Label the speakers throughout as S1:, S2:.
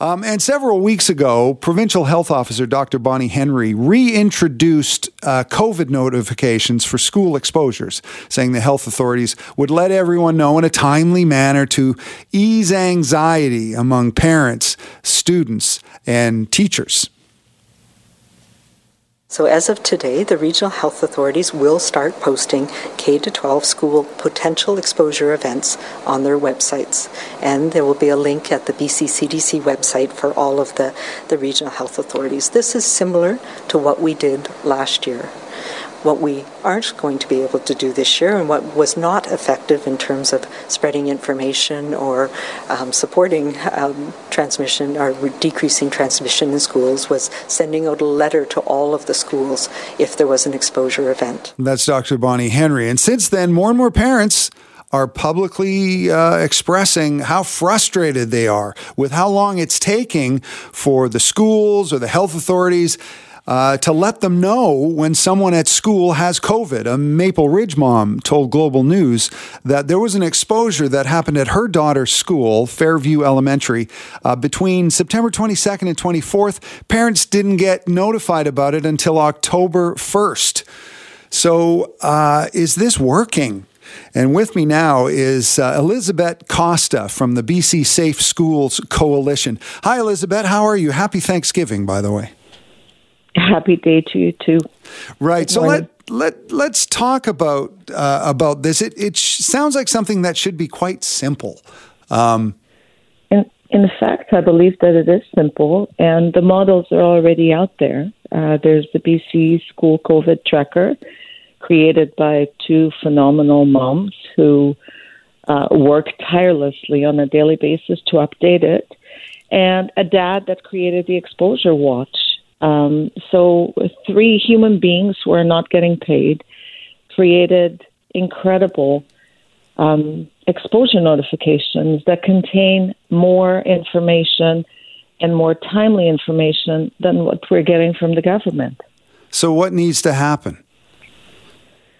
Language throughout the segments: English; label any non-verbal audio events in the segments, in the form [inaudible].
S1: Um, and several weeks ago, Provincial Health Officer Dr. Bonnie Henry reintroduced uh, COVID notifications for school exposures, saying the health authorities would let everyone know in a timely manner to ease anxiety among parents, students, and teachers.
S2: So as of today, the regional health authorities will start posting K to 12 school potential exposure events on their websites. And there will be a link at the BC CDC website for all of the, the regional health authorities. This is similar to what we did last year what we aren't going to be able to do this year and what was not effective in terms of spreading information or um, supporting um, transmission or decreasing transmission in schools was sending out a letter to all of the schools if there was an exposure event.
S1: That's Dr. Bonnie Henry. And since then, more and more parents are publicly uh, expressing how frustrated they are with how long it's taking for the schools or the health authorities uh, to let them know when someone at school has COVID. A Maple Ridge mom told Global News that there was an exposure that happened at her daughter's school, Fairview Elementary, uh, between September 22nd and 24th. Parents didn't get notified about it until October 1st. So, uh, is this working? And with me now is uh, Elizabeth Costa from the BC Safe Schools Coalition. Hi, Elizabeth. How are you? Happy Thanksgiving, by the way
S3: happy day to you too.
S1: Right. so let let let's talk about uh, about this. It it sh- sounds like something that should be quite simple. Um,
S3: in in fact, I believe that it is simple, and the models are already out there. Uh, there's the BC School COVID Tracker, created by two phenomenal moms who uh, work tirelessly on a daily basis to update it, and a dad that created the Exposure Watch um, so, three human beings who are not getting paid created incredible um, exposure notifications that contain more information and more timely information than what we're getting from the government.
S1: So, what needs to happen?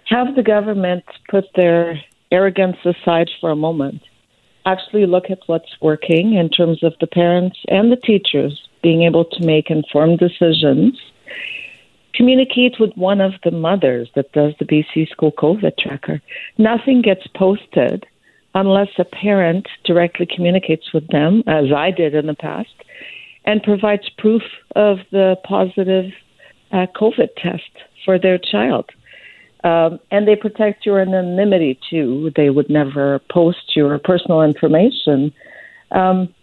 S3: Have the government put their arrogance aside for a moment. Actually, look at what's working in terms of the parents and the teachers being able to make informed decisions. Communicate with one of the mothers that does the BC School COVID tracker. Nothing gets posted unless a parent directly communicates with them, as I did in the past, and provides proof of the positive uh, COVID test for their child. Um, and they protect your anonymity too. They would never post your personal information. Um,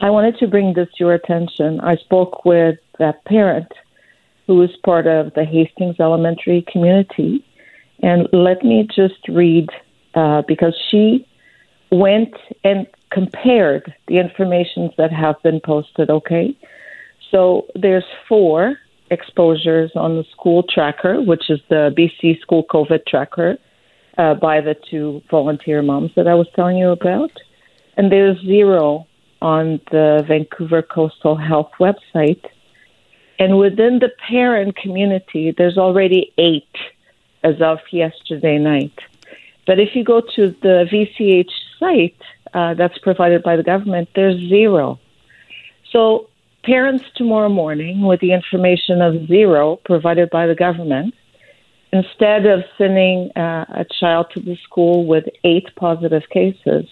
S3: I wanted to bring this to your attention. I spoke with a parent who is part of the Hastings Elementary community. And let me just read, uh, because she went and compared the informations that have been posted, okay? So there's four exposures on the school tracker, which is the BC School COVID tracker uh, by the two volunteer moms that I was telling you about. And there's zero on the Vancouver Coastal Health website. And within the parent community, there's already eight as of yesterday night. But if you go to the VCH site uh, that's provided by the government, there's zero. So, parents tomorrow morning, with the information of zero provided by the government, instead of sending uh, a child to the school with eight positive cases,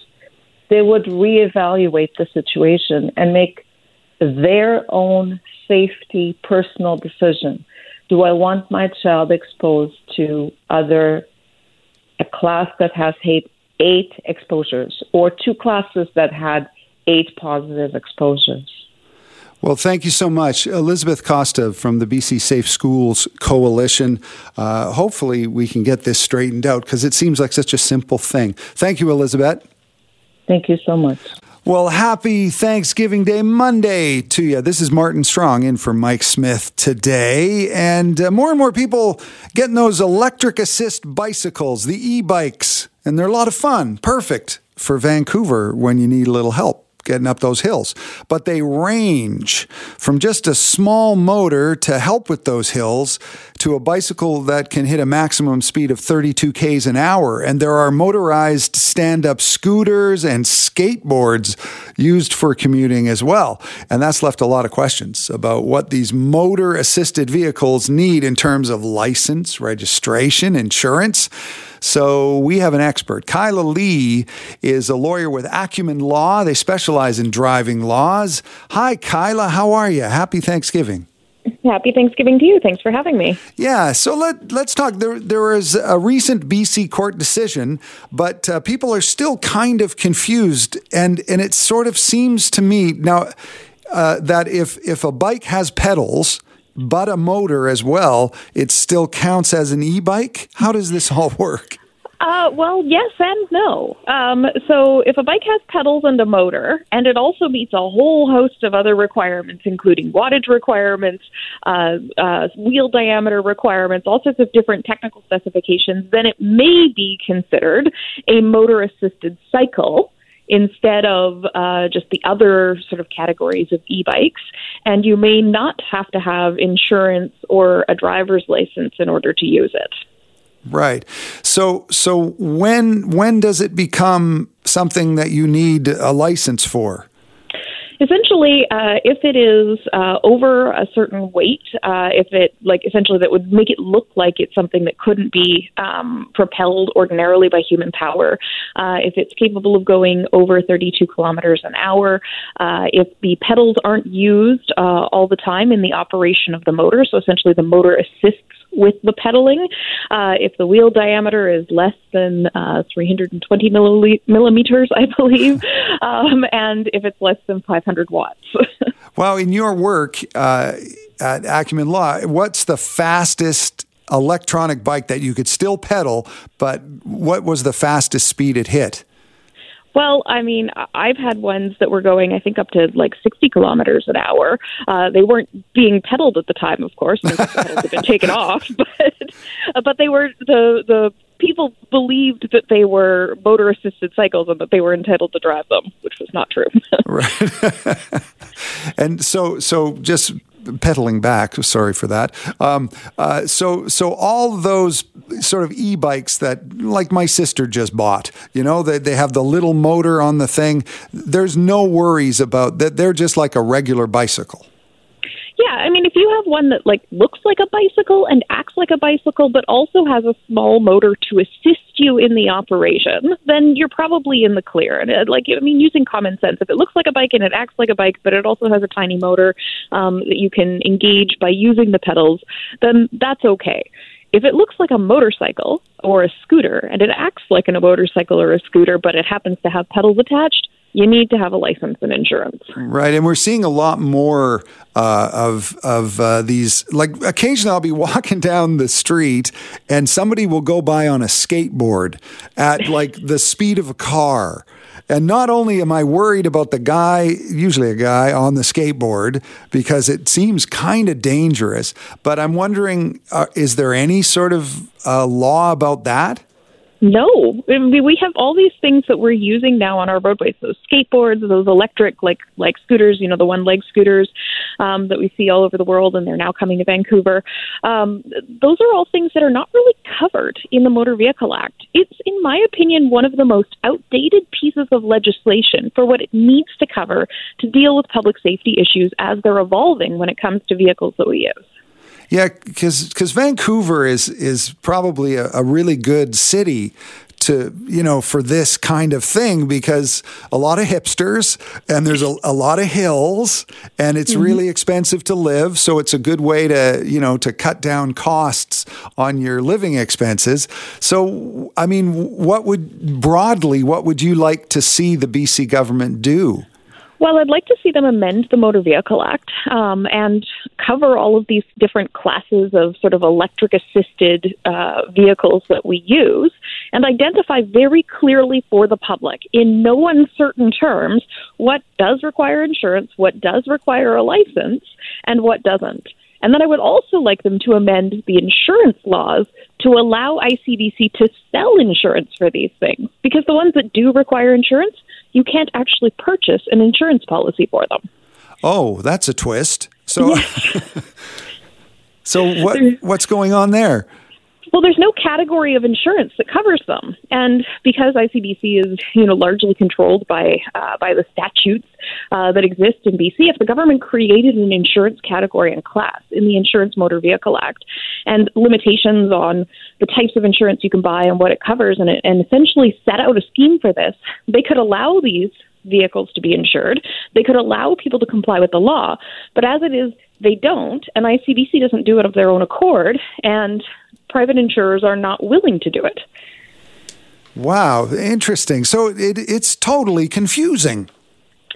S3: they would reevaluate the situation and make their own safety personal decision. Do I want my child exposed to other a class that has eight, eight exposures or two classes that had eight positive exposures?
S1: Well, thank you so much, Elizabeth Costa from the BC Safe Schools Coalition. Uh, hopefully, we can get this straightened out because it seems like such a simple thing. Thank you, Elizabeth.
S3: Thank you so much.
S1: Well, happy Thanksgiving Day Monday to you. This is Martin Strong in for Mike Smith today. And uh, more and more people getting those electric assist bicycles, the e bikes, and they're a lot of fun. Perfect for Vancouver when you need a little help getting up those hills. But they range from just a small motor to help with those hills to a bicycle that can hit a maximum speed of 32 k's an hour. And there are motorized stand up scooters and skateboards used for commuting as well. And that's left a lot of questions about what these motor assisted vehicles need in terms of license, registration, insurance. So we have an expert. Kyla Lee is a lawyer with Acumen Law. They specialize in driving laws. Hi, Kyla. How are you? Happy Thanksgiving.
S4: Happy Thanksgiving to you. Thanks for having me.
S1: Yeah, so let let's talk. There there is a recent BC court decision, but uh, people are still kind of confused, and and it sort of seems to me now uh, that if if a bike has pedals but a motor as well, it still counts as an e-bike. How does this all work?
S4: Uh, well, yes and no. Um, so, if a bike has pedals and a motor, and it also meets a whole host of other requirements, including wattage requirements, uh, uh, wheel diameter requirements, all sorts of different technical specifications, then it may be considered a motor assisted cycle instead of uh, just the other sort of categories of e bikes. And you may not have to have insurance or a driver's license in order to use it.
S1: Right. So so when when does it become something that you need a license for?
S4: Essentially, uh, if it is uh, over a certain weight, uh, if it like essentially that would make it look like it's something that couldn't be um, propelled ordinarily by human power, uh, if it's capable of going over 32 kilometers an hour, uh, if the pedals aren't used uh, all the time in the operation of the motor, so essentially the motor assists with the pedaling. Uh, if the wheel diameter is less than uh, 320 millimeters, I [laughs] believe, um, and if it's less than 500 watts. [laughs]
S1: well, in your work uh, at Acumen Law, what's the fastest electronic bike that you could still pedal, but what was the fastest speed it hit?
S4: Well, I mean, I've had ones that were going, I think, up to like 60 kilometers an hour. Uh, they weren't being pedaled at the time, of course. The pedals had been [laughs] taken off, [laughs] but but they were the the people believed that they were motor assisted cycles and that they were entitled to drive them, which was not true. [laughs]
S1: right. and so so just pedaling back. Sorry for that. Um, uh, so so all those sort of e-bikes that, like my sister just bought, you know, they they have the little motor on the thing. There's no worries about that. They're just like a regular bicycle.
S4: Yeah, I mean, if you have one that like looks like a bicycle and acts like a bicycle, but also has a small motor to assist you in the operation, then you're probably in the clear. And it, like, I mean, using common sense, if it looks like a bike and it acts like a bike, but it also has a tiny motor um, that you can engage by using the pedals, then that's okay. If it looks like a motorcycle or a scooter and it acts like a motorcycle or a scooter, but it happens to have pedals attached, you need to have a license and insurance.
S1: Right, and we're seeing a lot more uh, of of uh, these. Like occasionally, I'll be [laughs] walking down the street and somebody will go by on a skateboard at like [laughs] the speed of a car. And not only am I worried about the guy, usually a guy on the skateboard, because it seems kind of dangerous, but I'm wondering uh, is there any sort of uh, law about that?
S4: No, we have all these things that we're using now on our roadways. Those skateboards, those electric like like scooters, you know, the one leg scooters um, that we see all over the world, and they're now coming to Vancouver. Um, those are all things that are not really covered in the Motor Vehicle Act. It's, in my opinion, one of the most outdated pieces of legislation for what it needs to cover to deal with public safety issues as they're evolving when it comes to vehicles that we use.
S1: Yeah, because because Vancouver is is probably a, a really good city to you know for this kind of thing because a lot of hipsters and there's a, a lot of hills and it's mm-hmm. really expensive to live. So it's a good way to you know to cut down costs on your living expenses. So i mean what would broadly what would you like to see the bc government do
S4: well, I'd like to see them amend the Motor Vehicle Act um, and cover all of these different classes of sort of electric assisted uh, vehicles that we use and identify very clearly for the public in no uncertain terms what does require insurance, what does require a license, and what doesn't. And then I would also like them to amend the insurance laws to allow ICBC to sell insurance for these things. Because the ones that do require insurance, you can't actually purchase an insurance policy for them.
S1: Oh, that's a twist. So, [laughs] so what what's going on there?
S4: Well, there's no category of insurance that covers them, and because ICBC is, you know, largely controlled by uh, by the statutes uh, that exist in BC, if the government created an insurance category and class in the Insurance Motor Vehicle Act, and limitations on the types of insurance you can buy and what it covers, and, and essentially set out a scheme for this, they could allow these vehicles to be insured. They could allow people to comply with the law, but as it is, they don't, and ICBC doesn't do it of their own accord, and private insurers are not willing to do it.
S1: Wow, interesting. So it, it's totally confusing.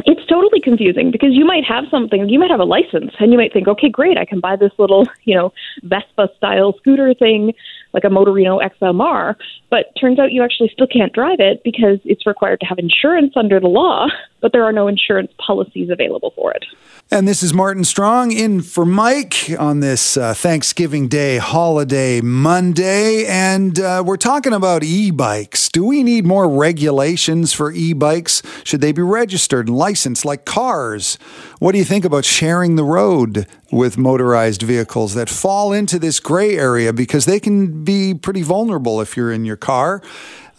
S4: It's totally confusing because you might have something, you might have a license, and you might think, okay, great, I can buy this little, you know, Vespa style scooter thing, like a Motorino XMR, but turns out you actually still can't drive it because it's required to have insurance under the law, but there are no insurance policies available for it.
S1: And this is Martin Strong in for Mike on this uh, Thanksgiving Day holiday Monday. And uh, we're talking about e bikes. Do we need more regulations for e bikes? Should they be registered and licensed like cars? What do you think about sharing the road with motorized vehicles that fall into this gray area because they can be pretty vulnerable if you're in your car?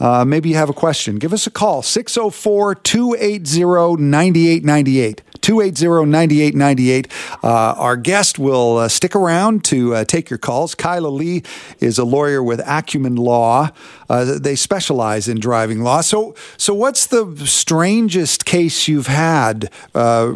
S1: Uh, maybe you have a question. Give us a call 604 280 9898. 280-9898. Uh, our guest will uh, stick around to uh, take your calls. Kyla Lee is a lawyer with Acumen Law. Uh, they specialize in driving law. So, so what's the strangest case you've had uh,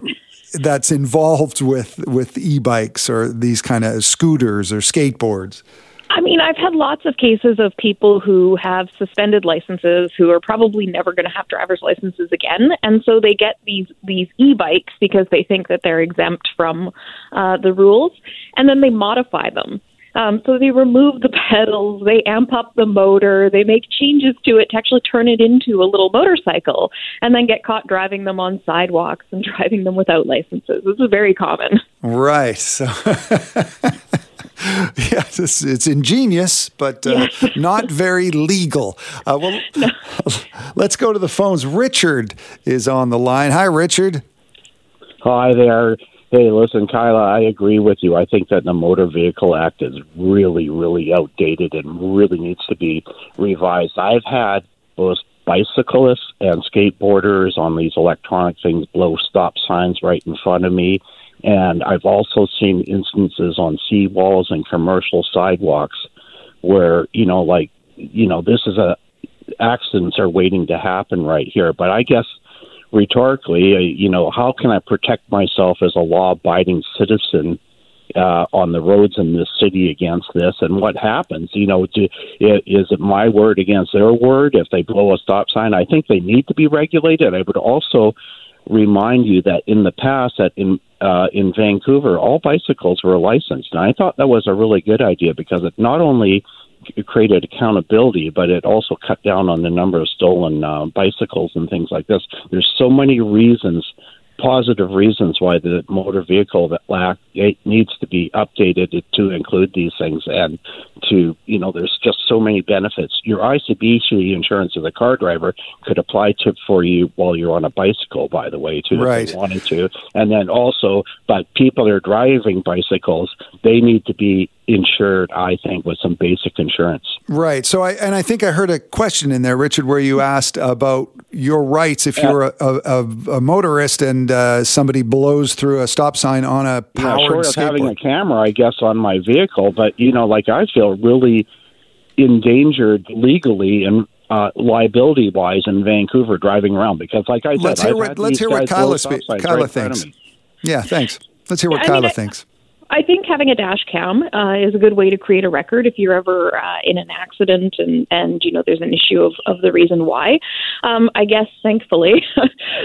S1: that's involved with with e-bikes or these kind of scooters or skateboards?
S4: I mean, I've had lots of cases of people who have suspended licenses who are probably never going to have driver's licenses again, and so they get these these e-bikes because they think that they're exempt from uh, the rules, and then they modify them. Um, so they remove the [laughs] pedals, they amp up the motor, they make changes to it to actually turn it into a little motorcycle, and then get caught driving them on sidewalks and [laughs] driving them without licenses. This is very common.
S1: Right. So. [laughs] [laughs] yes, it's, it's, ingenious, but uh, yeah. [laughs] not very legal. Uh, well, no. [laughs] let's go to the phones. Richard is on the line. Hi, Richard.
S5: Hi there. Hey, listen, Kyla, I agree with you. I think that the Motor Vehicle Act is really, really outdated and really needs to be revised. I've had both bicyclists and skateboarders on these electronic things blow stop signs right in front of me and I've also seen instances on seawalls and commercial sidewalks where, you know, like, you know, this is a, accidents are waiting to happen right here. But I guess rhetorically, uh, you know, how can I protect myself as a law abiding citizen? Uh, on the roads in this city against this, and what happens? You know, do, is it my word against their word if they blow a stop sign? I think they need to be regulated. I would also remind you that in the past, that in uh, in Vancouver, all bicycles were licensed, and I thought that was a really good idea because it not only created accountability, but it also cut down on the number of stolen uh, bicycles and things like this. There's so many reasons positive reasons why the motor vehicle that lack it needs to be updated to include these things and to you know there's just so many benefits your ICBC insurance as a car driver could apply to for you while you're on a bicycle by the way too
S1: right.
S5: if they wanted to and then also but people are driving bicycles they need to be insured, I think, with some basic insurance.
S1: Right. So, I and I think I heard a question in there, Richard, where you asked about your rights if you're a, a, a, motorist and uh, somebody blows through a stop sign on a powered
S5: short
S1: of
S5: having a camera, I guess, on my vehicle. But you know, like I feel really endangered legally and uh, liability wise in Vancouver driving around because, like I said,
S1: let's hear what, let's hear what Kyla, spe- Kyla right thinks. Yeah, thanks. Let's hear what I Kyla mean, thinks.
S4: I think having a dash cam uh, is a good way to create a record if you're ever uh, in an accident and, and you know there's an issue of, of the reason why. Um, I guess thankfully, [laughs]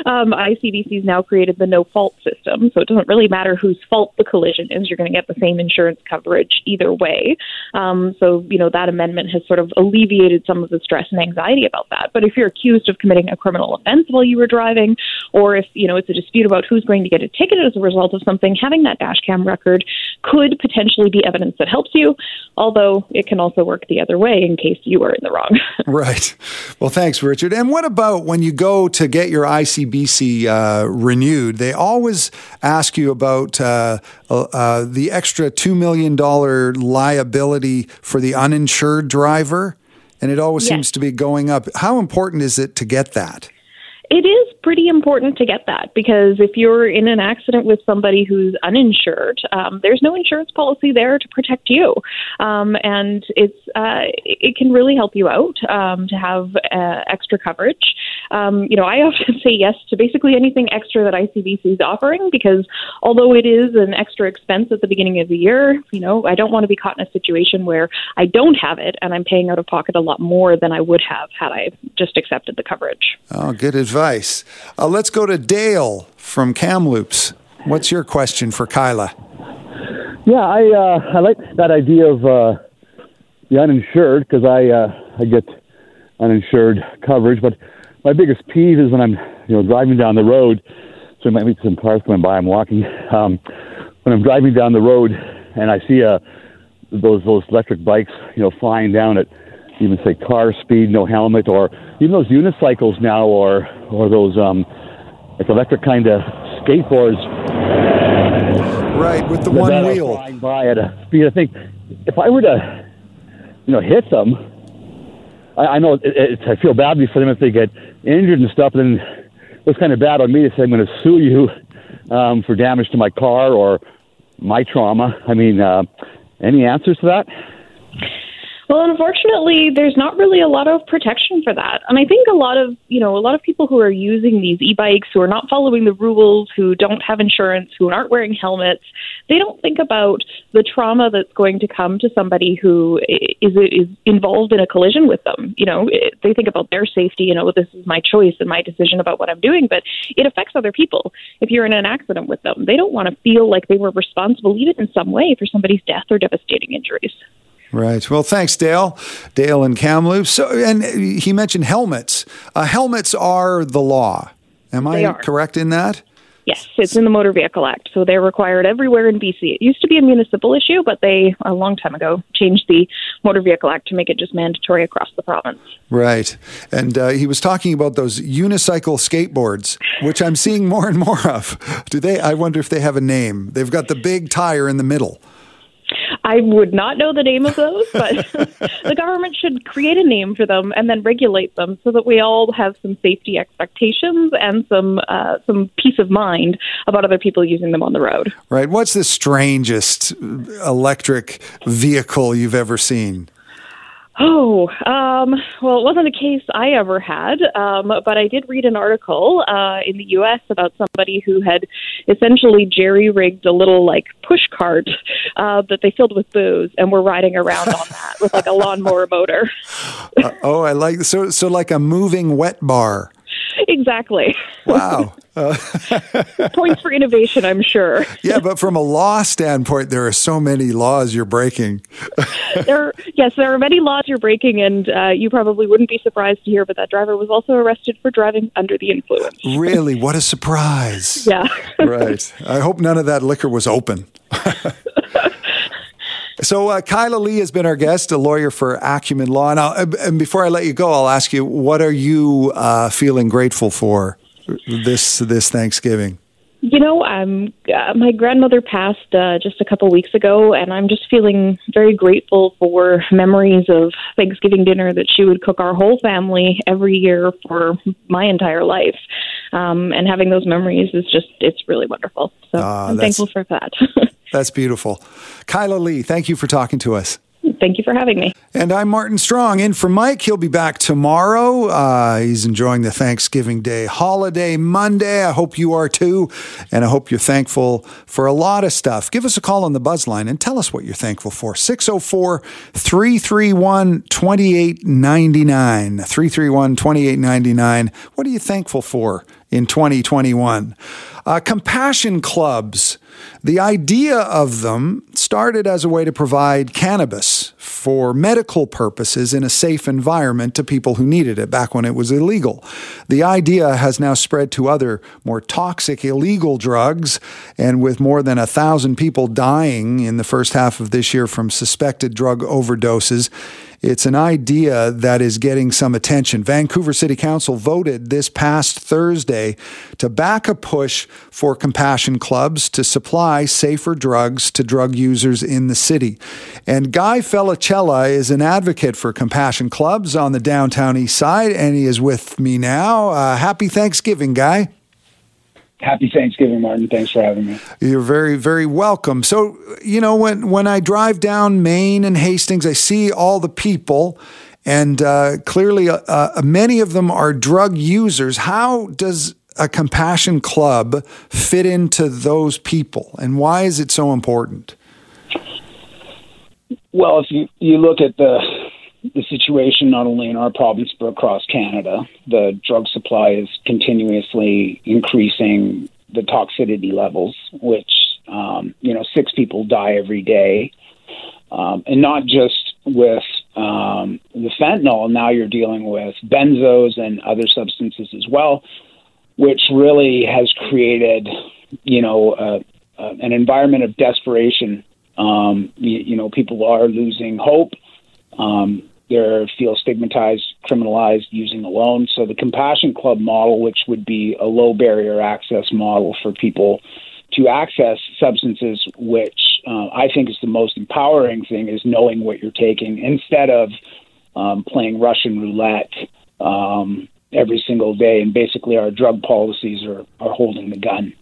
S4: um, ICBC has now created the no fault system, so it doesn't really matter whose fault the collision is. You're going to get the same insurance coverage either way. Um, so you know that amendment has sort of alleviated some of the stress and anxiety about that. But if you're accused of committing a criminal offense while you were driving, or if you know it's a dispute about who's going to get a ticket as a result of something, having that dash cam record could potentially be evidence that helps you, although it can also work the other way in case you are in the wrong. [laughs]
S1: right. Well, thanks, Richard. And what about when you go to get your ICBC uh, renewed? They always ask you about uh, uh, the extra $2 million liability for the uninsured driver, and it always yes. seems to be going up. How important is it to get that?
S4: It is pretty important to get that because if you're in an accident with somebody who's uninsured, um, there's no insurance policy there to protect you, um, and it's uh, it can really help you out um, to have uh, extra coverage. Um, you know, I [laughs] often say yes to basically anything extra that ICBC is offering because although it is an extra expense at the beginning of the year, you know, I don't want to be caught in a situation where I don't have it and I'm paying out of pocket a lot more than I would have had I just accepted the coverage.
S1: Oh, good advice advice. Uh, let's go to Dale from Kamloops. What's your question for Kyla?
S6: Yeah, I uh, I like that idea of uh, the uninsured because I uh, I get uninsured coverage, but my biggest peeve is when I'm you know driving down the road. So I might meet some cars coming by. I'm walking. Um, when I'm driving down the road and I see a uh, those those electric bikes, you know, flying down at even say car speed, no helmet, or even those unicycles now, or or those um, like electric kind of skateboards.
S1: Right, with the one wheel.
S6: Flying by at a speed. I think if I were to, you know, hit them, I, I know it, it, I feel badly for them if they get injured and stuff. Then it's kind of bad on me to say I'm going to sue you um, for damage to my car or my trauma. I mean, uh, any answers to that?
S4: Well, unfortunately, there's not really a lot of protection for that. And I think a lot of, you know, a lot of people who are using these e-bikes who are not following the rules, who don't have insurance, who aren't wearing helmets, they don't think about the trauma that's going to come to somebody who is is involved in a collision with them. You know, they think about their safety, you oh, know, this is my choice and my decision about what I'm doing, but it affects other people. If you're in an accident with them, they don't want to feel like they were responsible even in some way for somebody's death or devastating injuries.
S1: Right. Well, thanks, Dale. Dale and Kamloops. So, and he mentioned helmets. Uh, helmets are the law. Am
S4: they
S1: I
S4: are.
S1: correct in that?
S4: Yes, it's in the Motor Vehicle Act. So they're required everywhere in BC. It used to be a municipal issue, but they, a long time ago, changed the Motor Vehicle Act to make it just mandatory across the province.
S1: Right. And uh, he was talking about those unicycle skateboards, which I'm seeing more and more of. Do they? I wonder if they have a name. They've got the big tire in the middle.
S4: I would not know the name of those, but [laughs] the government should create a name for them and then regulate them so that we all have some safety expectations and some uh, some peace of mind about other people using them on the road.
S1: Right. What's the strangest electric vehicle you've ever seen?
S4: Oh, um, well, it wasn't a case I ever had, um, but I did read an article uh, in the U.S. about somebody who had essentially jerry rigged a little like push cart uh, that they filled with booze and were riding around on that with like a lawnmower motor. [laughs]
S1: uh, oh, I like so so like a moving wet bar.
S4: Exactly.
S1: Wow. Uh, [laughs]
S4: Points for innovation, I'm sure.
S1: yeah, but from a law standpoint, there are so many laws you're breaking. [laughs]
S4: there, yes, there are many laws you're breaking, and uh, you probably wouldn't be surprised to hear, but that driver was also arrested for driving under the influence.
S1: Really? What a surprise.
S4: Yeah.
S1: right. I hope none of that liquor was open. [laughs] So, uh, Kyla Lee has been our guest, a lawyer for Acumen Law. And, uh, and before I let you go, I'll ask you, what are you uh, feeling grateful for this this Thanksgiving?
S4: You know, um, uh, my grandmother passed uh, just a couple weeks ago, and I'm just feeling very grateful for memories of Thanksgiving dinner that she would cook our whole family every year for my entire life. Um, and having those memories is just, it's really wonderful. So uh, I'm thankful for that. [laughs]
S1: that's beautiful. Kyla Lee, thank you for talking to us.
S4: Thank you for having me.
S1: And I'm Martin Strong. In for Mike. He'll be back tomorrow. Uh, he's enjoying the Thanksgiving Day holiday Monday. I hope you are too. And I hope you're thankful for a lot of stuff. Give us a call on the buzz line and tell us what you're thankful for. 604 331 2899. 331 2899. What are you thankful for in 2021? Uh, compassion clubs. The idea of them started as a way to provide cannabis for medical purposes in a safe environment to people who needed it back when it was illegal. The idea has now spread to other more toxic illegal drugs, and with more than a thousand people dying in the first half of this year from suspected drug overdoses, it's an idea that is getting some attention. Vancouver City Council voted this past Thursday to back a push for compassion clubs to supply safer drugs to drug users in the city. And Guy Felicella is an advocate for compassion clubs on the downtown east side, and he is with me now. Uh, happy Thanksgiving, Guy
S7: happy Thanksgiving, Martin. Thanks for having me.
S1: You're very, very welcome. So, you know, when when I drive down Main and Hastings, I see all the people, and uh, clearly, uh, uh, many of them are drug users. How does a compassion club fit into those people, and why is it so important?
S7: Well, if you you look at the the situation not only in our province but across Canada. The drug supply is continuously increasing the toxicity levels, which um, you know six people die every day, um, and not just with um, the fentanyl. Now you're dealing with benzos and other substances as well, which really has created you know uh, uh, an environment of desperation. Um, you, you know, people are losing hope. Um, they feel stigmatized, criminalized using alone. So the Compassion Club model, which would be a low barrier access model for people to access substances, which uh, I think is the most empowering thing, is knowing what you're taking instead of um, playing Russian roulette um, every single day. And basically, our drug policies are, are holding the gun.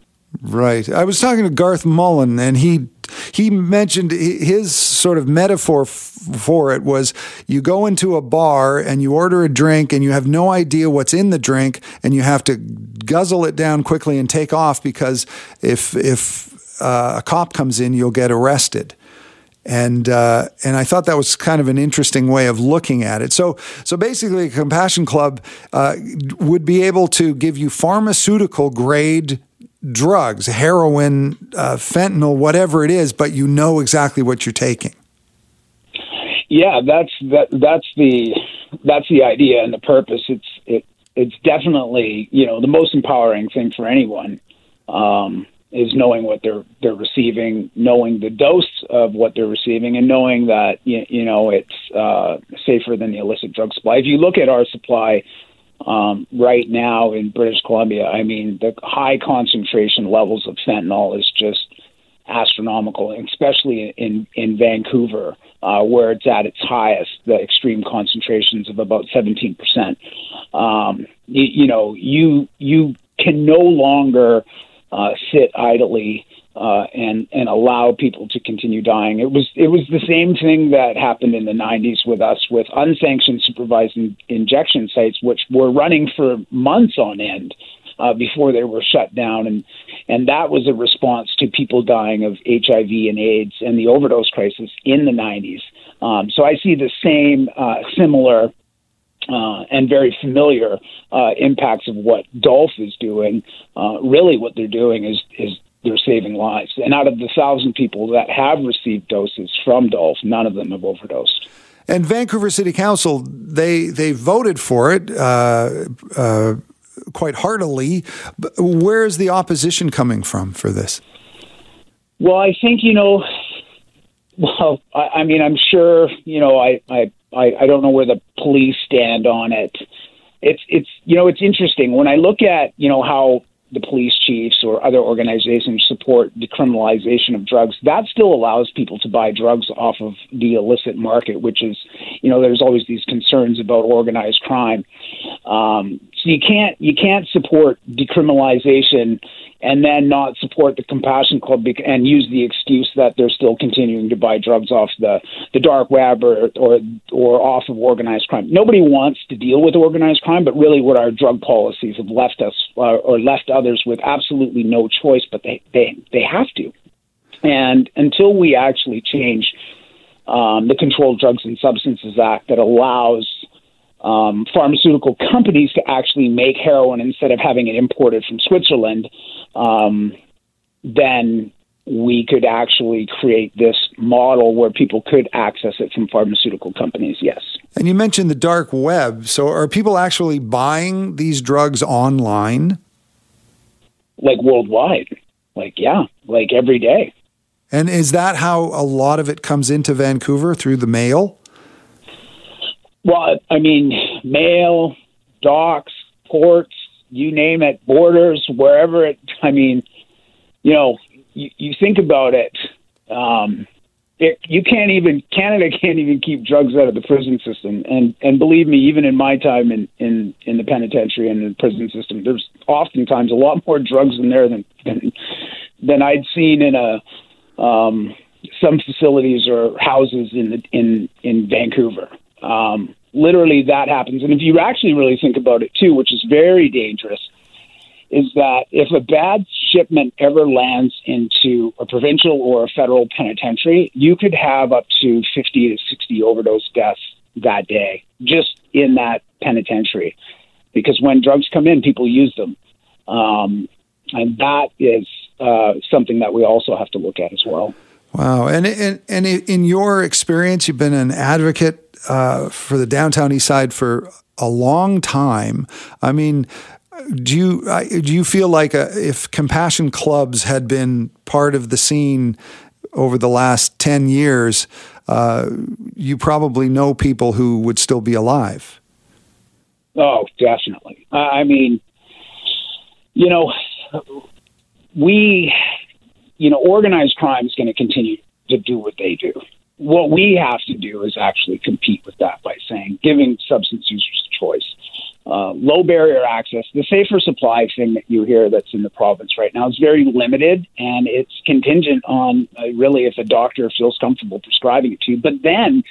S1: Right. I was talking to Garth Mullins, and he he mentioned his sort of metaphor f- for it was you go into a bar and you order a drink and you have no idea what's in the drink and you have to guzzle it down quickly and take off because if if uh, a cop comes in, you'll get arrested and uh, and I thought that was kind of an interesting way of looking at it. So so basically, a compassion club uh, would be able to give you pharmaceutical grade drugs, heroin, uh, fentanyl, whatever it is, but you know exactly what you're taking.
S7: Yeah, that's that. That's the that's the idea and the purpose. It's it it's definitely you know the most empowering thing for anyone um, is knowing what they're they're receiving, knowing the dose of what they're receiving, and knowing that you, you know it's uh, safer than the illicit drug supply. If you look at our supply um, right now in British Columbia, I mean, the high concentration levels of fentanyl is just astronomical, especially in in Vancouver, uh, where it's at its highest, the extreme concentrations of about 17 percent. Um, you, you know, you you can no longer uh, sit idly uh, and and allow people to continue dying. It was it was the same thing that happened in the 90s with us with unsanctioned supervised in, injection sites, which were running for months on end. Uh, before they were shut down, and and that was a response to people dying of HIV and AIDS and the overdose crisis in the 90s. Um, so I see the same uh, similar uh, and very familiar uh, impacts of what DULF is doing. Uh, really, what they're doing is is they're saving lives. And out of the thousand people that have received doses from DULF, none of them have overdosed.
S1: And Vancouver City Council, they they voted for it uh, uh, quite heartily. Where is the opposition coming from for this?
S7: Well, I think you know. Well, I, I mean, I'm sure you know. I, I I I don't know where the police stand on it. It's it's you know it's interesting when I look at you know how the police chiefs or other organizations support decriminalization of drugs, that still allows people to buy drugs off of the illicit market, which is, you know, there's always these concerns about organized crime. Um, so you can't you can't support decriminalization and then not support the Compassion Club and use the excuse that they're still continuing to buy drugs off the, the dark web or, or or off of organized crime. Nobody wants to deal with organized crime, but really, what our drug policies have left us uh, or left others with absolutely no choice, but they they they have to. And until we actually change um, the Controlled Drugs and Substances Act that allows um, pharmaceutical companies to actually make heroin instead of having it imported from Switzerland, um, then we could actually create this model where people could access it from pharmaceutical companies. Yes.
S1: And you mentioned the dark web. So are people actually buying these drugs online?
S7: Like worldwide. Like, yeah, like every day.
S1: And is that how a lot of it comes into Vancouver through the mail?
S7: Well, I mean, mail, docks, ports, you name it, borders, wherever it, I mean, you know, you, you think about it, um, it, you can't even Canada [laughs] can't even keep drugs out of the prison system, and and believe me, even in my time in in in the penitentiary and the prison system, there's oftentimes a lot [laughs] more drugs in there than than, than I'd seen in a um, some facilities or houses in the in in Vancouver. Um, literally, that happens, and if you actually really think about it too, which is very dangerous, is that if a bad shipment ever lands into a provincial or a federal penitentiary, you could have up to 50 to 60 overdose deaths that day just in that penitentiary. Because when drugs come in, people use them. Um, and that is uh, something that we also have to look at as well.
S1: Wow. And, and, and in your experience, you've been an advocate uh, for the downtown east side for a long time. I mean, do you do you feel like a, uh, if compassion clubs had been part of the scene over the last 10 years uh, you probably know people who would still be alive?
S7: Oh definitely. I mean you know we you know organized crime is going to continue to do what they do what we have to do is actually compete with that by saying giving substance users a choice uh, low barrier access. The safer supply thing that you hear that's in the province right now is very limited, and it's contingent on uh, really if a doctor feels comfortable prescribing it to you. But then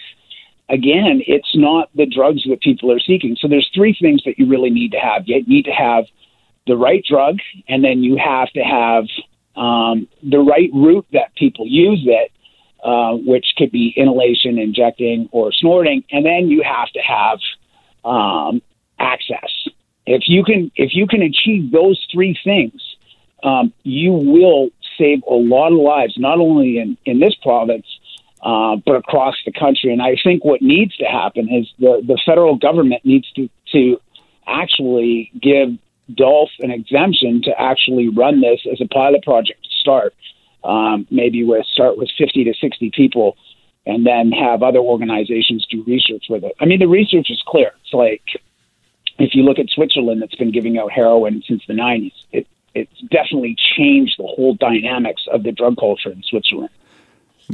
S7: again, it's not the drugs that people are seeking. So there's three things that you really need to have. You need to have the right drug, and then you have to have um, the right route that people use it. Uh, which could be inhalation, injecting, or snorting, and then you have to have um, access. If you can, if you can achieve those three things, um, you will save a lot of lives, not only in, in this province, uh, but across the country. And I think what needs to happen is the, the federal government needs to, to actually give DULF an exemption to actually run this as a pilot project to start. Um, maybe with start with 50 to 60 people and then have other organizations do research with it. I mean, the research is clear. It's like if you look at Switzerland, that's been giving out heroin since the 90s, it, it's definitely changed the whole dynamics of the drug culture in Switzerland.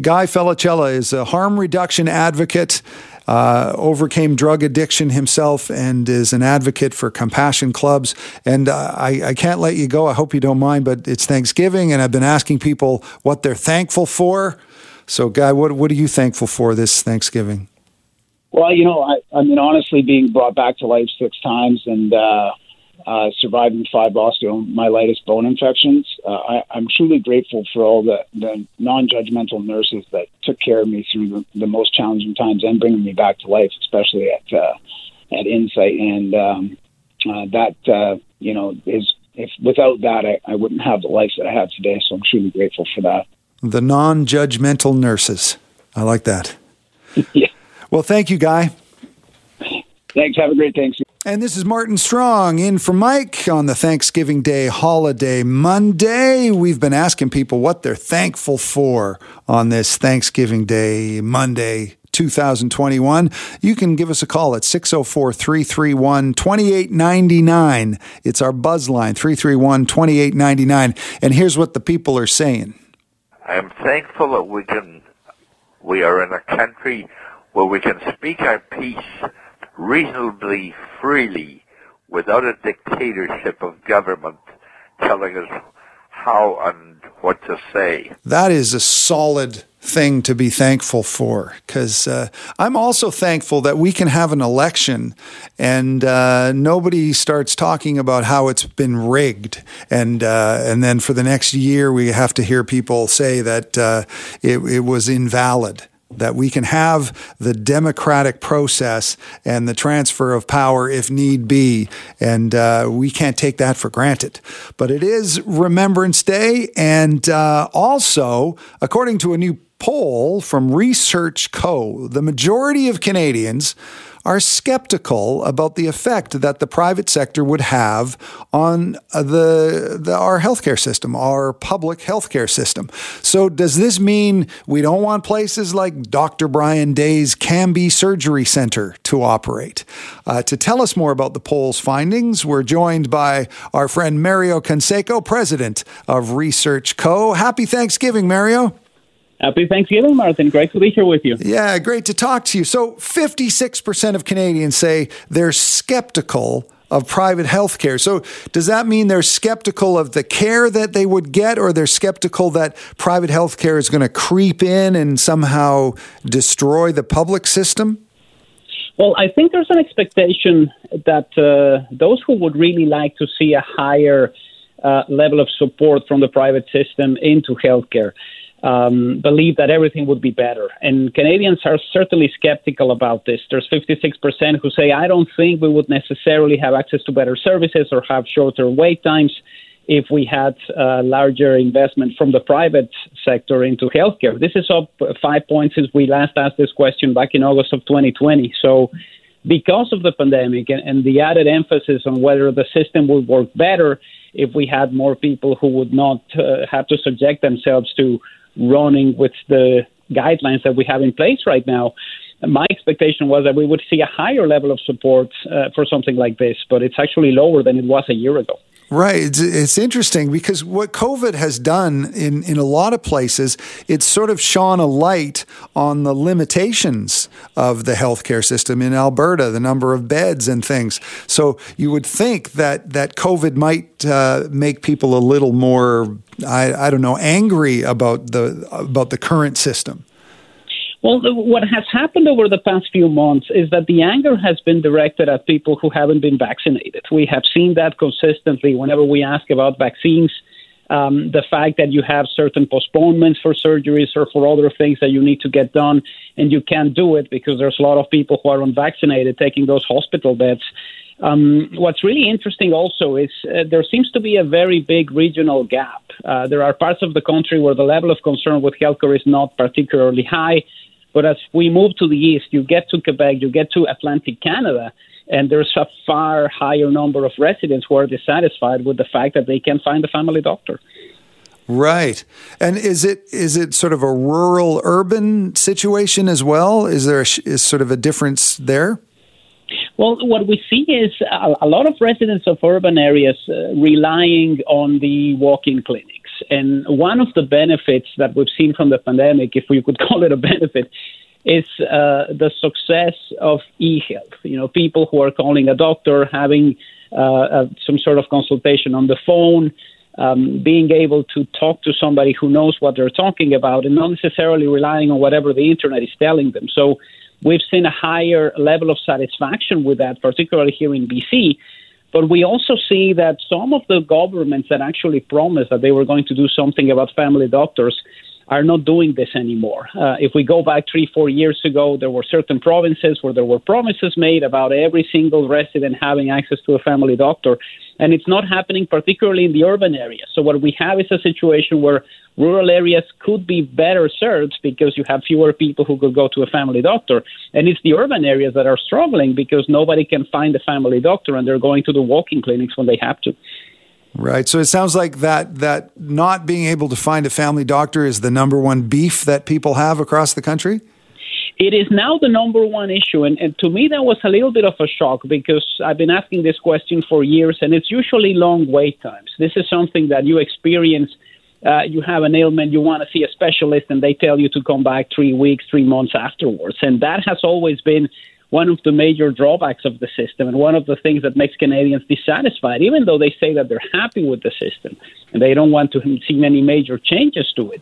S1: Guy Felicella is a harm reduction advocate, uh, overcame drug addiction himself, and is an advocate for compassion clubs. And uh, I, I can't let you go. I hope you don't mind, but it's Thanksgiving, and I've been asking people what they're thankful for. So, Guy, what, what are you thankful for this Thanksgiving?
S7: Well, you know, I, I mean, honestly, being brought back to life six times and uh, uh, surviving five osteomyelitis bone infections, uh, I, I'm truly grateful for all the, the non-judgmental nurses that took care of me through the, the most challenging times and bringing me back to life, especially at uh, at Insite. And um, uh, that, uh, you know, is if without that, I, I wouldn't have the life that I have today. So I'm truly grateful for that.
S1: The non-judgmental nurses. I like that. [laughs]
S7: yeah.
S1: Well, thank you, Guy.
S7: Thanks. Have a great Thanksgiving.
S1: And this is Martin Strong in for Mike on the Thanksgiving Day holiday Monday. We've been asking people what they're thankful for on this Thanksgiving Day Monday. 2021. You can give us a call at 604 331 2899. It's our buzz line, 331 2899. And here's what the people are saying
S8: I'm thankful that we can, we are in a country where we can speak our piece reasonably freely without a dictatorship of government telling us how and what to say.
S1: That is a solid thing to be thankful for because uh, I'm also thankful that we can have an election and uh, nobody starts talking about how it's been rigged and uh, and then for the next year we have to hear people say that uh, it, it was invalid that we can have the democratic process and the transfer of power if need be. And uh, we can't take that for granted. But it is Remembrance Day. And uh, also, according to a new poll from Research Co., the majority of Canadians are skeptical about the effect that the private sector would have on uh, the, the our healthcare system, our public healthcare system. So, does this mean we don't want places like Dr. Brian Day's Cambie Surgery Center to operate? Uh, to tell us more about the poll's findings, we're joined by our friend Mario Canseco, president of Research Co. Happy Thanksgiving, Mario.
S9: Happy Thanksgiving, Martin. Great to be here with you.
S1: Yeah, great to talk to you. So, 56% of Canadians say they're skeptical of private health care. So, does that mean they're skeptical of the care that they would get, or they're skeptical that private health care is going to creep in and somehow destroy the public system?
S9: Well, I think there's an expectation that uh, those who would really like to see a higher uh, level of support from the private system into healthcare um, believe that everything would be better. And Canadians are certainly skeptical about this. There's 56% who say, I don't think we would necessarily have access to better services or have shorter wait times if we had uh, larger investment from the private sector into healthcare. This is up five points since we last asked this question back in August of 2020. So, because of the pandemic and, and the added emphasis on whether the system would work better if we had more people who would not uh, have to subject themselves to running with the guidelines that we have in place right now. My expectation was that we would see a higher level of support uh, for something like this, but it's actually lower than it was a year ago.
S1: Right. It's, it's, interesting because what COVID has done in, in a lot of places, it's sort of shone a light on the limitations of the healthcare system in Alberta, the number of beds and things. So you would think that, that COVID might uh, make people a little more, I, I don't know, angry about the, about the current system.
S9: Well, what has happened over the past few months is that the anger has been directed at people who haven't been vaccinated. We have seen that consistently whenever we ask about vaccines. Um, the fact that you have certain postponements for surgeries or for other things that you need to get done, and you can't do it because there's a lot of people who are unvaccinated taking those hospital beds. Um, what's really interesting also is uh, there seems to be a very big regional gap. Uh, there are parts of the country where the level of concern with healthcare is not particularly high. But as we move to the east, you get to Quebec, you get to Atlantic Canada, and there's a far higher number of residents who are dissatisfied with the fact that they can't find a family doctor.
S1: Right. And is it is it sort of a rural urban situation as well? Is there a, is sort of a difference there?
S9: Well, what we see is a, a lot of residents of urban areas uh, relying on the walk-in clinic. And one of the benefits that we've seen from the pandemic, if we could [laughs] call it a benefit, is uh, the success of e-health. You know, people who are calling a doctor, having uh, some sort of consultation on the phone, um, being able to talk to somebody who knows what they're talking about, and not necessarily relying on whatever the internet is telling them. So we've seen a higher level of satisfaction with that, particularly here in BC. But we also see that some of the governments that actually promised that they were going to do something about family doctors are not doing this anymore. Uh, if we go back three, four years ago, there were certain provinces where there were promises made about every single resident having access to a family doctor and it's not happening particularly in the urban areas. So what we have is a situation where rural areas could be better served because you have fewer people who could go to a family doctor, and it's the urban areas that are struggling because nobody can find a family doctor and they're going to the walk-in clinics when they have to.
S1: Right. So it sounds like that that not being able to find a family doctor is the number one beef that people have across the country.
S9: It is now the number one issue, and, and to me that was a little bit of a shock because I've been asking this question for years, and it's usually long wait times. This is something that you experience. Uh, you have an ailment, you want to see a specialist, and they tell you to come back three weeks, three months afterwards, and that has always been one of the major drawbacks of the system and one of the things that makes Canadians dissatisfied, even though they say that they're happy with the system and they don't want to see many major changes to it.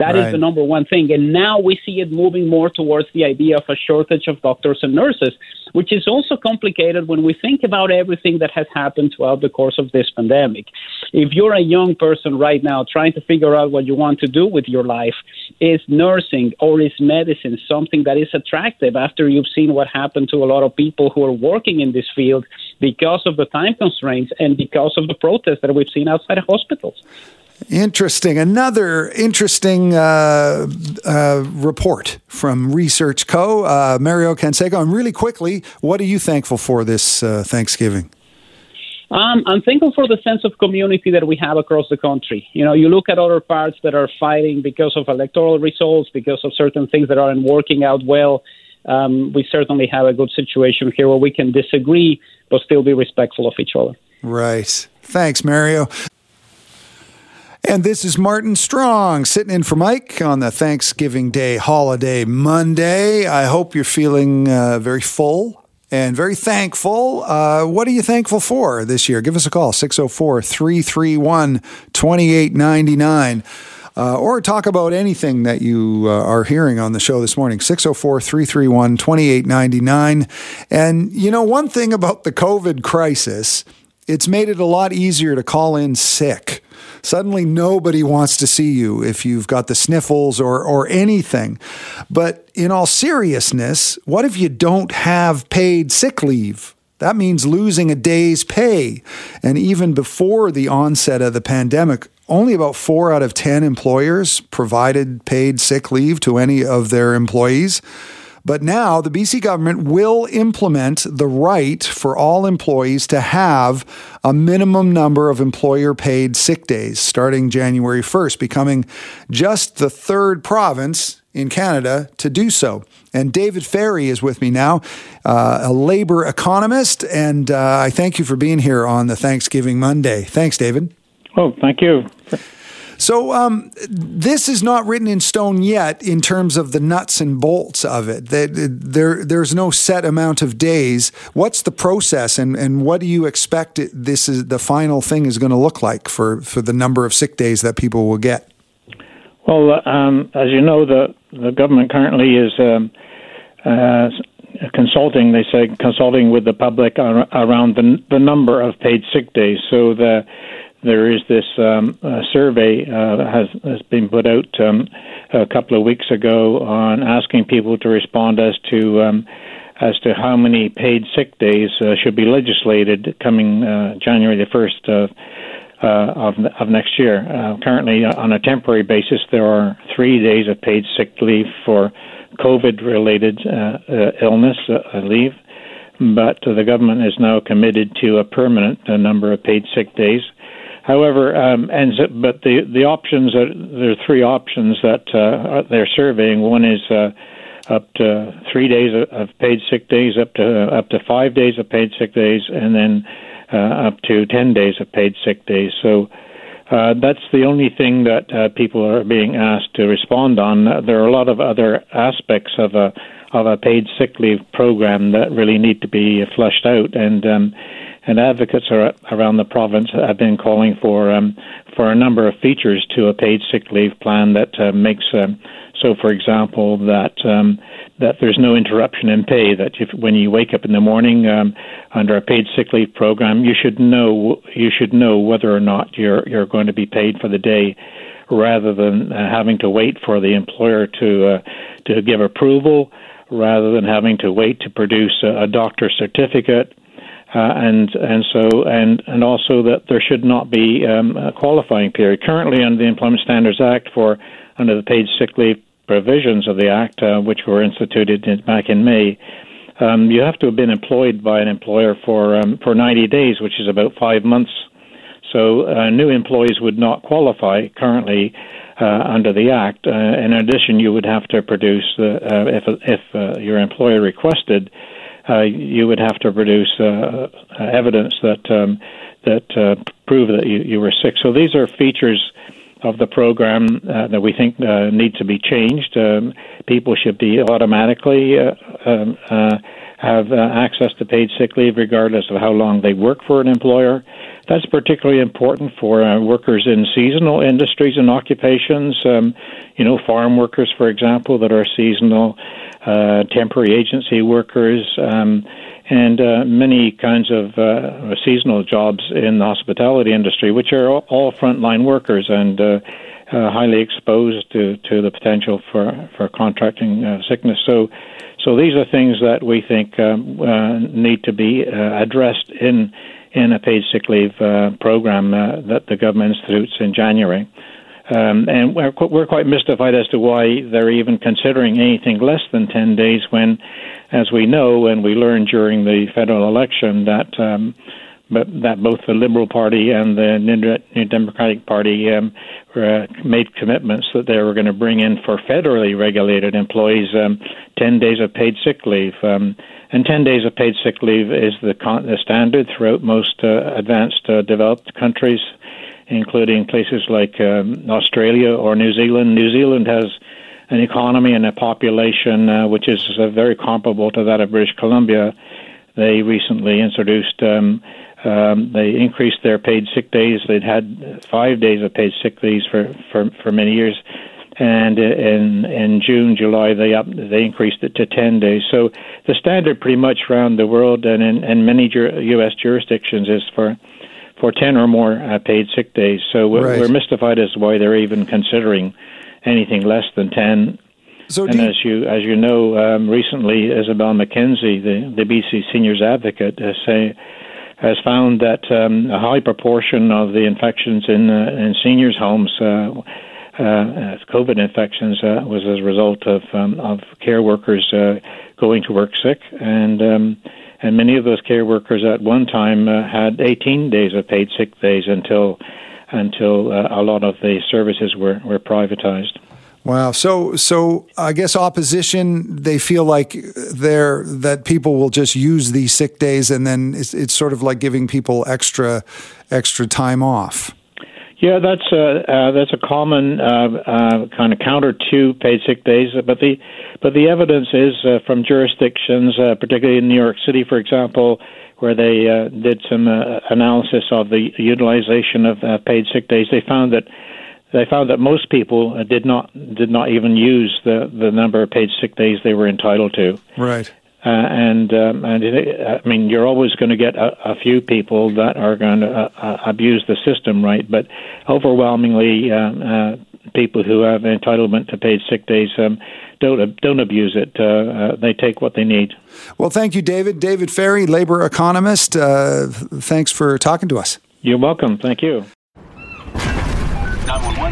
S9: That
S1: Right.
S9: is the number one thing. And now we see it moving more towards the idea of a shortage of doctors and nurses, which is also complicated when we think about everything that has happened throughout the course of this pandemic. If you're a young person right now trying to figure out what you want to do with your life, is nursing or is medicine something that is attractive after you've seen what happened to a lot of people who are working in this field because of the time constraints and because of the protests that we've seen outside of hospitals?
S1: Interesting. Another interesting uh, uh, report from Research Co. Uh, Mario Canseco. And really quickly, what are you thankful for this uh, Thanksgiving?
S9: Um, I'm thankful for the sense of community that we have across the country. You know, you look at other parts that are fighting because of electoral results, because of certain things that aren't working out well. Um, we certainly have a good situation here where we can disagree but still be respectful of each other.
S1: Right. Thanks, Mario. And this is Martin Strong sitting in for Mike on the Thanksgiving Day holiday Monday. I hope you're feeling uh, very full and very thankful. Uh, what are you thankful for this year? Give us a call, 604 331 2899. Uh, or talk about anything that you uh, are hearing on the show this morning 604 331 2899 and you know one thing about the covid crisis it's made it a lot easier to call in sick suddenly nobody wants to see you if you've got the sniffles or or anything but in all seriousness what if you don't have paid sick leave that means losing a day's pay. And even before the onset of the pandemic, only about four out of 10 employers provided paid sick leave to any of their employees. But now the BC government will implement the right for all employees to have a minimum number of employer paid sick days starting January 1st, becoming just the third province in Canada to do so. And David Fairey is with me now, uh, a labor economist. And uh, I thank you for being here on the Thanksgiving Monday. Thanks, David.
S10: Oh, thank you.
S1: So, um, this is not written in stone yet in terms of the nuts and bolts of it. There, there's no set amount of days. What's the process, and, and what do you expect it, this is the final thing is going to look like for, for the number of sick days that people will get?
S10: Well, um, as you know, the the government currently is um, uh, consulting. They say consulting with the public ar- around the the number of paid sick days. So the there is this um, uh, survey uh, has has been put out um, a couple of weeks ago on asking people to respond as to um, as to how many paid sick days uh, should be legislated coming uh, January the first of. Uh, of, next year. Uh, currently, on a temporary basis, there are three days of paid sick leave for COVID-related illness leave, but the government is now committed to a permanent number of paid sick days. However, um, and but the the options are there are three options that uh, they're surveying. One is uh, up to three days of paid sick days, up to uh, up to five days of paid sick days, and then uh, up to ten days of paid sick days. So. Uh, that's the only thing that uh, people are being asked to respond on. There are a lot of other aspects of a of a paid sick leave program that really need to be flushed out, and um, and advocates are, around the province have been calling for um, for a number of features to a paid sick leave plan that uh, makes um, so, for example, that um, that there's no interruption in pay. That if when you wake up in the morning um, under a paid sick leave program, you should know you should know whether or not you're you're going to be paid for the day, rather than uh, having to wait for the employer to uh, to give approval, rather than having to wait to produce a, a doctor's certificate. Uh, and and so and and also that there should not be um, a qualifying period. Currently, under the Employment Standards Act, for under the paid sick leave provisions of the Act, uh, which were instituted in, back in May, um, you have to have been employed by an employer for um, for 90 days, which is about five months. So uh, new employees would not qualify currently uh, under the Act. Uh, in addition, you would have to produce, uh, if if your employer requested, you would have to produce uh, evidence that um, that uh, prove that you, you were sick. So these are features of the program uh, that we think uh, need to be changed. Um, people should be automatically uh, um, uh, have uh, access to paid sick leave regardless of how long they work for an employer. That's particularly important for uh, workers in seasonal industries and occupations. Um, you know, farm workers, for example, that are seasonal, temporary agency workers, um, and uh, many kinds of uh, seasonal jobs in the hospitality industry, which are all, frontline workers and uh, uh, highly exposed to, to the potential for for contracting uh, sickness. So, so these are things that we think um, uh, need to be addressed in in a paid sick leave program that the government institutes in January. Um, and we're, we're quite mystified as to why they're even considering anything less than 10 days when, as we know and we learned during the federal election, that um, but that both the Liberal Party and the New Democratic Party um, uh, made commitments that they were going to bring in for federally regulated employees um, 10 days of paid sick leave. Um, and 10 days of paid sick leave is the, con- the standard throughout most uh, advanced uh, developed countries, including places like um, Australia or New Zealand. New Zealand has an economy and a population uh, which is uh, very comparable to that of British Columbia. They recently introduced um, um, they increased their paid sick days. They'd had five days of paid sick days for, for, for many years. And in in June, July, they up they increased it to ten days. So the standard, pretty much around the world and in, in many jur- U.S. jurisdictions, is for for ten or more uh, paid sick days. So we're, right. we're mystified as to why they're even considering anything less than ten. So and as you as you know, um, recently Isobel Mackenzie, the the BC Seniors Advocate, uh, say has found that um, a high proportion of the infections in uh, in seniors' homes, uh, uh, COVID infections, uh, was as a result of um, of care workers uh, going to work sick, and um, and many of those care workers at one time uh, had 18 days of paid sick days until until a lot of the services were were privatized.
S1: Wow. So, so I guess opposition they feel like they're that people will just use these sick days, and then it's, it's sort of like giving people extra extra time off.
S10: Yeah, that's a uh, that's a common uh, uh, kind of counter to paid sick days, but the but the evidence is uh, from jurisdictions, uh, particularly in New York City, for example, where they uh, did some uh, analysis of the utilization of uh, paid sick days. They found that they found that most people uh, did not did not even use the the number of paid sick days they were entitled to.
S1: Right.
S10: Uh, and um, and it, I mean, you're always going to get a, a, few people that are going to uh, uh, abuse the system, right? But overwhelmingly, um, uh, people who have entitlement to paid sick days um, don't don't abuse it. Uh, they take what they need.
S1: Well, thank you, David. David Fairey, labor economist. thanks for talking to us.
S10: You're welcome. Thank you.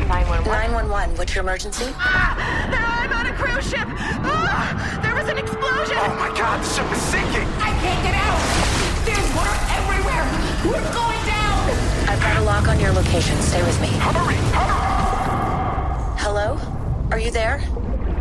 S11: 911. What's your emergency?
S12: Ah, I'm on a cruise ship. Ah, there was an explosion.
S13: Oh my God, the ship is sinking.
S12: I can't get out. There's water everywhere. We're going down.
S11: I've got a lock on your location. Stay with me.
S13: Hurry, hurry.
S11: Hello? Are you there?